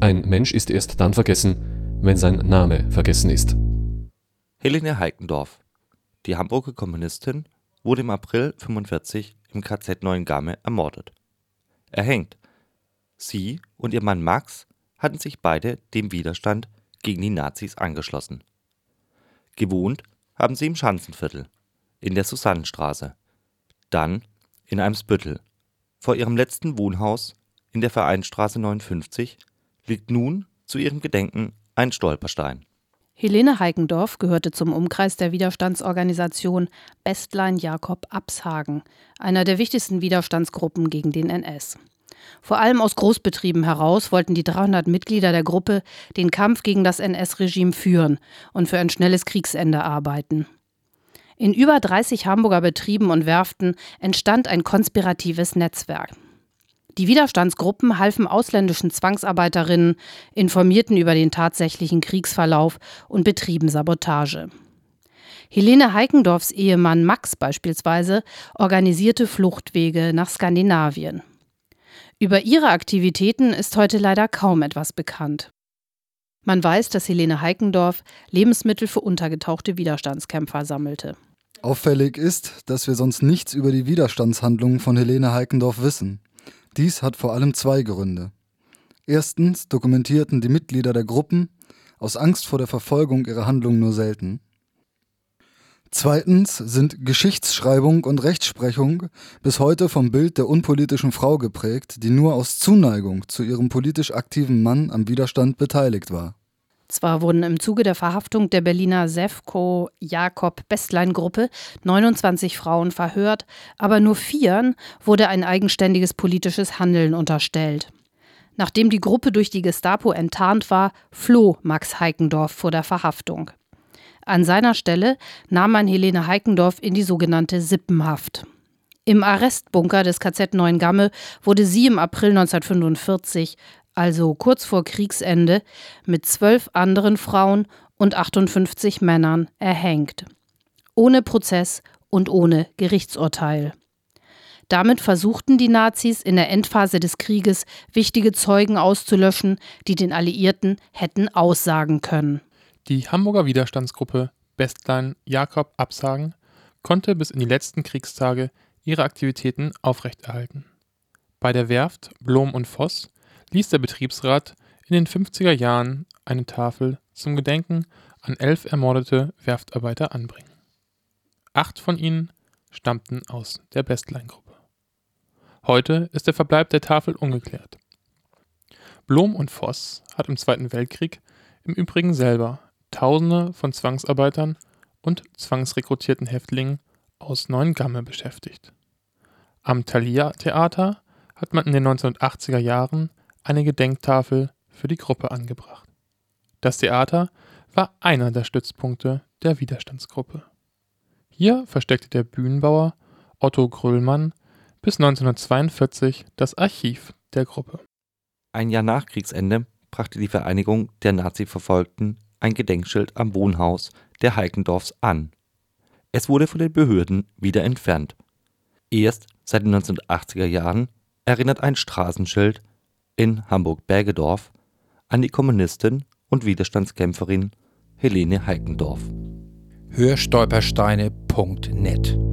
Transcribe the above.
Ein Mensch ist erst dann vergessen, wenn sein Name vergessen ist. Helene Heikendorf, die Hamburger Kommunistin, wurde im April 1945 im KZ Neuengamme ermordet. Erhängt. Sie und ihr Mann Max hatten sich beide dem Widerstand gegen die Nazis angeschlossen. Gewohnt haben sie im Schanzenviertel, in der Susannenstraße, dann in Eimsbüttel. Vor ihrem letzten Wohnhaus in der Vereinstraße 59 liegt nun zu ihrem Gedenken ein Stolperstein. Helene Heikendorf gehörte zum Umkreis der Widerstandsorganisation Bestlein Jakob Abshagen, einer der wichtigsten Widerstandsgruppen gegen den NS. Vor allem aus Großbetrieben heraus wollten die 300 Mitglieder der Gruppe den Kampf gegen das NS-Regime führen und für ein schnelles Kriegsende arbeiten. In über 30 Hamburger Betrieben und Werften entstand ein konspiratives Netzwerk. Die Widerstandsgruppen halfen ausländischen Zwangsarbeiterinnen, informierten über den tatsächlichen Kriegsverlauf und betrieben Sabotage. Helene Heikendorfs Ehemann Max beispielsweise organisierte Fluchtwege nach Skandinavien. Über ihre Aktivitäten ist heute leider kaum etwas bekannt. Man weiß, dass Helene Heikendorf Lebensmittel für untergetauchte Widerstandskämpfer sammelte. Auffällig ist, dass wir sonst nichts über die Widerstandshandlungen von Helene Heikendorf wissen. Dies hat vor allem zwei Gründe. Erstens dokumentierten die Mitglieder der Gruppen aus Angst vor der Verfolgung ihre Handlungen nur selten. Zweitens sind Geschichtsschreibung und Rechtsprechung bis heute vom Bild der unpolitischen Frau geprägt, die nur aus Zuneigung zu ihrem politisch aktiven Mann am Widerstand beteiligt war. Zwar wurden im Zuge der Verhaftung der Berliner Sefco Jakob Bestlein Gruppe 29 Frauen verhört, aber nur vieren wurde ein eigenständiges politisches Handeln unterstellt. Nachdem die Gruppe durch die Gestapo enttarnt war, floh Max Heikendorf vor der Verhaftung. An seiner Stelle nahm man Helene Heikendorf in die sogenannte Sippenhaft. Im Arrestbunker des KZ Neuengamme wurde sie im April 1945 also kurz vor Kriegsende, mit zwölf anderen Frauen und 58 Männern erhängt. Ohne Prozess und ohne Gerichtsurteil. Damit versuchten die Nazis in der Endphase des Krieges wichtige Zeugen auszulöschen, die den Alliierten hätten aussagen können. Die Hamburger Widerstandsgruppe Bestlein Jakob Absagen konnte bis in die letzten Kriegstage ihre Aktivitäten aufrechterhalten. Bei der Werft Blom und Voss ließ der Betriebsrat in den 50er Jahren eine Tafel zum Gedenken an elf ermordete Werftarbeiter anbringen. Acht von ihnen stammten aus der Bestlein-Gruppe. Heute ist der Verbleib der Tafel ungeklärt. Blom und Voss hat im Zweiten Weltkrieg im Übrigen selber Tausende von Zwangsarbeitern und zwangsrekrutierten Häftlingen aus Neuengamme beschäftigt. Am Thalia Theater hat man in den 1980er Jahren eine Gedenktafel für die Gruppe angebracht. Das Theater war einer der Stützpunkte der Widerstandsgruppe. Hier versteckte der Bühnenbauer Otto Gröllmann bis 1942 das Archiv der Gruppe. Ein Jahr nach Kriegsende brachte die Vereinigung der Nazi-Verfolgten ein Gedenkschild am Wohnhaus der Heikendorfs an. Es wurde von den Behörden wieder entfernt. Erst seit den 1980er Jahren erinnert ein Straßenschild in Hamburg-Bergedorf an die Kommunistin und Widerstandskämpferin Helene Heikendorf. Hörstolpersteine.net